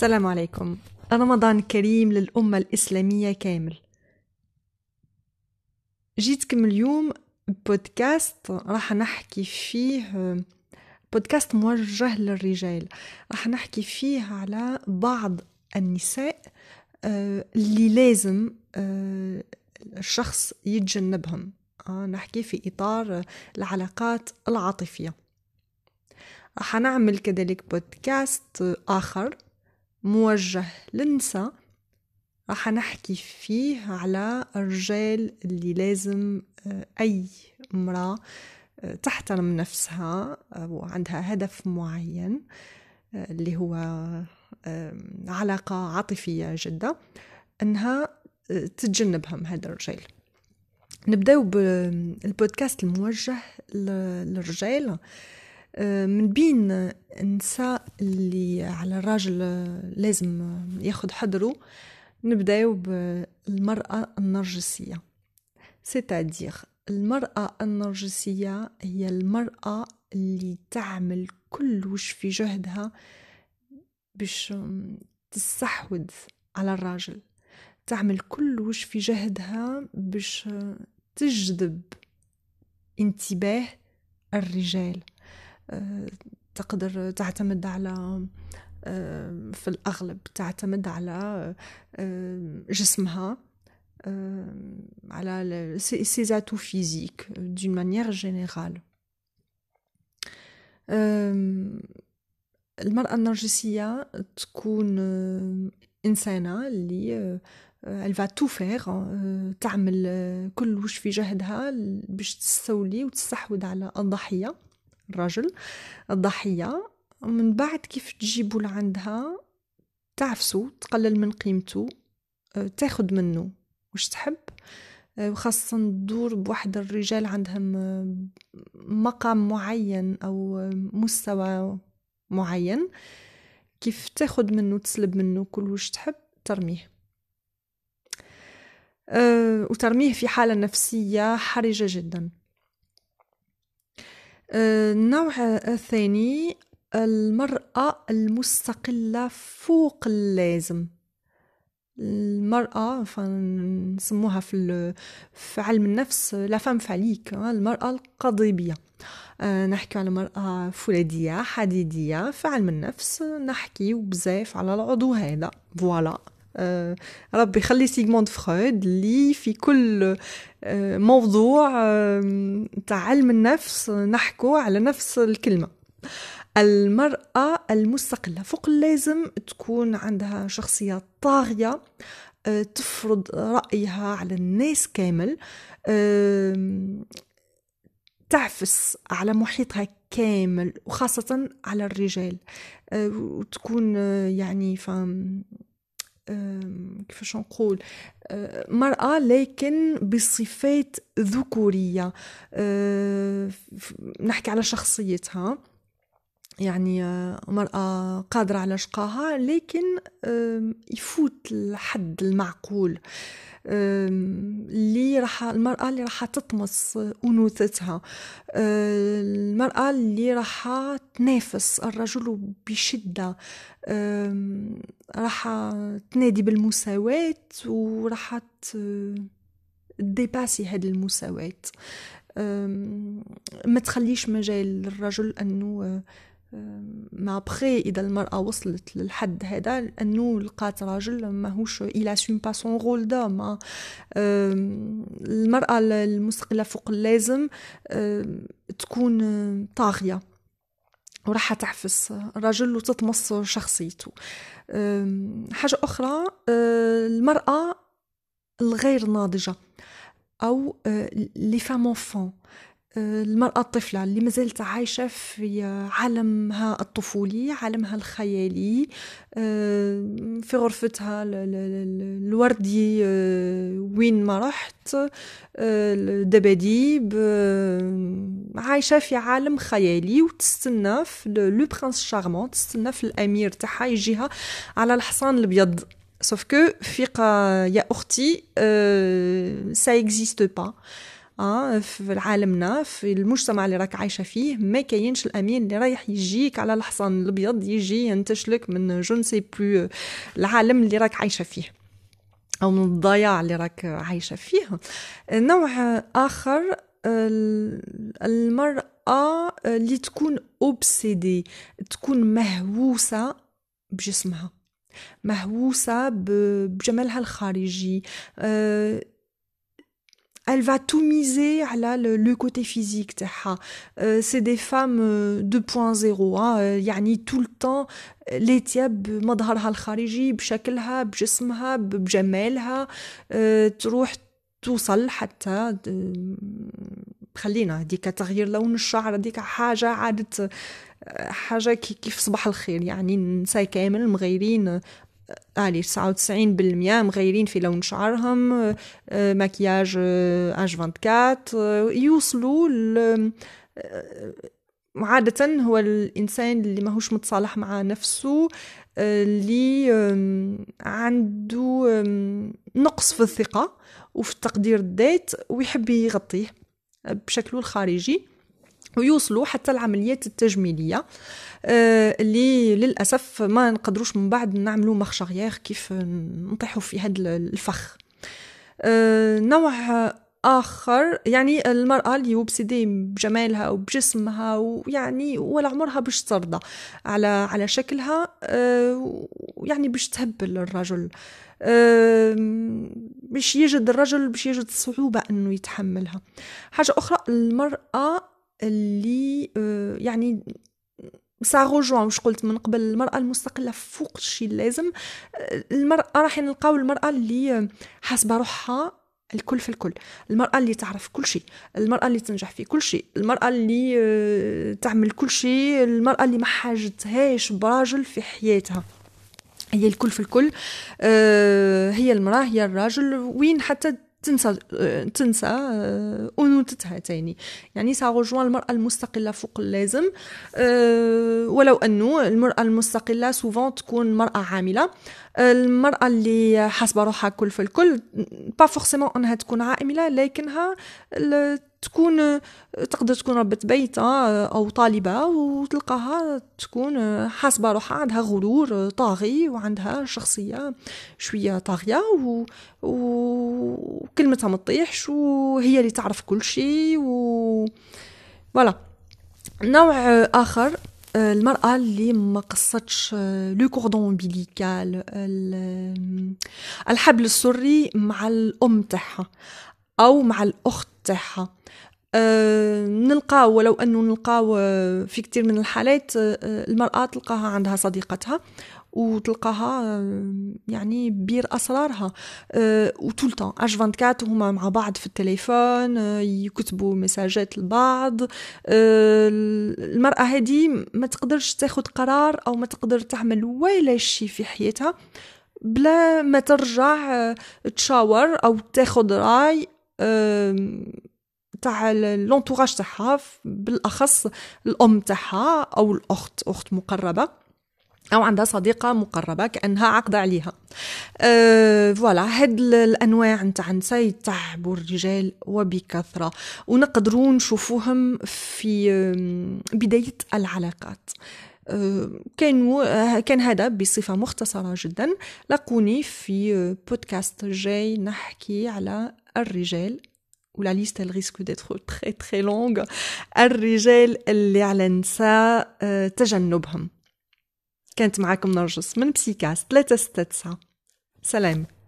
السلام عليكم. رمضان كريم للأمة الإسلامية كامل. جيتكم اليوم بودكاست راح نحكي فيه بودكاست موجه للرجال. راح نحكي فيه على بعض النساء اللي لازم الشخص يتجنبهم. آه، نحكي في إطار العلاقات العاطفية. راح نعمل كذلك بودكاست آخر. موجه للنساء راح نحكي فيه على الرجال اللي لازم آه، أي امرأة آه، تحترم نفسها وعندها هدف معين آه، اللي هو علاقة عاطفية جدا أنها تتجنبهم هذا الرجال. نبداو بالبودكاست الموجه للرجال. آه، من بين النساء اللي على الراجل لازم ياخد حذره نبداو بالمرأة النرجسية. سيتادير المرأة النرجسية هي المرأة اللي تعمل كل وش في جهدها باش تستحوذ على الراجل. تعمل كل وش في جهدها باش تجذب انتباه الرجال. تقدر تعتمد على في الأغلب تعتمد على جسمها على ses atouts physiques d'une manière générale المرأة النرجسية تكون إنسانة اللي elle va tout faire تعمل كل وش في جهدها باش تستولي وتستحوذ على الضحية. الرجل الضحية من بعد كيف تجيبو لعندها؟ تعفسو تقلل من قيمته آه، تاخد منه وش تحب؟ آه، وخاصة تدور بواحد الرجال عندهم آه، مقام معين أو مستوى معين. كيف تاخد منه تسلب منه كل وش تحب ترميه. وترميه في حالة نفسية حرجة جدا. النوع الثاني المرأة المستقلة فوق اللازم. المرأة نسموها في, في علم النفس لا فام فاليك المرأة القضيبية. آه، نحكي على مرأة فولاذية حديدية في علم النفس نحكي بزاف على العضو هذا. voilà ربي يخلي سيغموند فرويد اللي في كل آه، موضوع تاع علم النفس نحكو على نفس الكلمة. المرأة المستقلة. فوق اللازم تكون عندها شخصية طاغية آه، تفرض رأيها على الناس كامل تعفس على محيطها كامل وخاصة على الرجال. وتكون يعني فهم كيفاش نقول؟ مرأة لكن بصفات ذكورية. نحكي على شخصيتها. يعني مرأة قادرة على شقاها لكن يفوت الحد المعقول اللي راح المرأة اللي راح تطمس أنوثتها المرأة اللي راح تنافس الرجل بشدة راح تنادي بالمساواة وراح dépasser هذه المساواة. ما تخليش مجال للرجل أنه mais après إذا المرأة وصلت للحد هذا أنه لقات راجل ماهوش il assume pas son rôle d'homme المرأة المستقله فوق اللازم تكون طاغية وراح تعفس الرجل وتطمس شخصيته. حاجة أخرى المرأة الغير ناضجة أو لي فام انفون المرأة الطفلة اللي مازالت عايشة في عالمها الطفولي عالمها الخيالي في غرفتها الوردي وين ما رحت الدباديب عايشة في عالم خيالي وتستنى في le prince charmant تستنى في الأمير تاعها يجيها على الحصان الأبيض. sauf que فيق يا أختي ça existe pas آه في عالمنا في المجتمع اللي راك عايشة فيه ما كاينش الأمير اللي رايح يجيك على الحصان الأبيض يجي ينتشلك من je ne sais plus العالم اللي راك عايشة فيه. أو من الضياع اللي راك عايشة فيه. نوع آخر المرأة اللي تكون اوبسيدي تكون مهووسة بجسمها. مهووسة بجمالها الخارجي. أه elle va tout miser على le, côté physique تاعها c'est des femmes 2.0 يعني tout le temps ليتيا بمظهرها الخارجي بشكلها بجسمها بجمالها تروح توصل حتى خلينا هذيك تغيير لون الشعر هذيك حاجة عادت حاجة كيف صباح الخير يعني النساء كامل مغيرين علي 99% مغيرين في لون شعرهم مكياج إج 24 يوصلوا عادة هو الإنسان اللي ماهوش متصالح مع نفسه اللي عنده نقص في الثقة وفي التقدير الذات ويحب يغطيه بشكله الخارجي ويوصلوا حتى العمليات التجميلية آه، للأسف ما نقدروش من بعد نعملوا مخشغيير كيف نطيحوا في هذا الفخ. آه، نوع آخر يعني المرأة اللي وبسيدي بجمالها وبجسمها ويعني ولا عمرها باش ترضى على على شكلها ويعني آه، باش تهبل الرجل. باش يجد الرجل باش يجد صعوبة إنه يتحملها. حاجة أخرى المرأة اللي يعني سا روجوان واش قلت من قبل المرأة المستقلة فوق الشيء اللازم آه، المرأة راح نلقاو المرأة اللي حاسبة روحها الكل في الكل. المرأة اللي تعرف كل شيء المرأة اللي تنجح في كل شيء المرأة اللي آه، تعمل كل شيء المرأة اللي ما حاجتهاش براجل في حياتها. هي الكل في الكل هي المرأة هي الراجل وين حتى تنسى تنسى آه، انوثتها تاني يعني ساغوجوان المرأة المستقلة فوق اللازم آه، ولو انه المرأة المستقلة سوفون تكون مرأة عاملة. المرأة اللي حاسبة روحها كل في الكل pas forcément أنها تكون عاملة لكنها تكون تقدر تكون ربة بيت آه، أو طالبة وتلقاها تكون حاسبة روحها عندها غرور طاغي وعندها شخصية شوية طاغية و... وكلمتها ما تطيحش وهي اللي تعرف كل شيء و voilà نوع آخر المرأة اللي ما قصتش le cordon ombilical الحبل السري مع الأم تاعها أو مع الأخت تاعها. أه نلقاو ولو أنه نلقاو في كثير من الحالات المرأة تلقاها عندها صديقتها وتلقاها يعني بير أسرارها. و tout le temps H24 هما مع بعض في التليفون أه يكتبوا مساجات لبعض. أه المرأة هذه ما تقدرش تاخذ قرار أو ما تقدر تعمل ولا شيء في حياتها بلا ما ترجع تشاور أو تاخذ رأي تاع لونتوراج تاعها بالأخص الأم تاعها أو الأخت أخت مقربة. أو عندها صديقة مقربة كأنها عقده عليها. أه فوالا هاد الأنواع نتاع النساء يتعبوا الرجال وبكثرة ونقدروا نشوفوهم في بداية العلاقات. أه كانوا كان هذا بصفة مختصرة جدا. لقوني في بودكاست جاي نحكي على الرجال ولا ليست risque d'être très très longue. الرجال اللي على النساء تجنبهم. كانت معاكم نرجس من بسيكاس 369 سلام.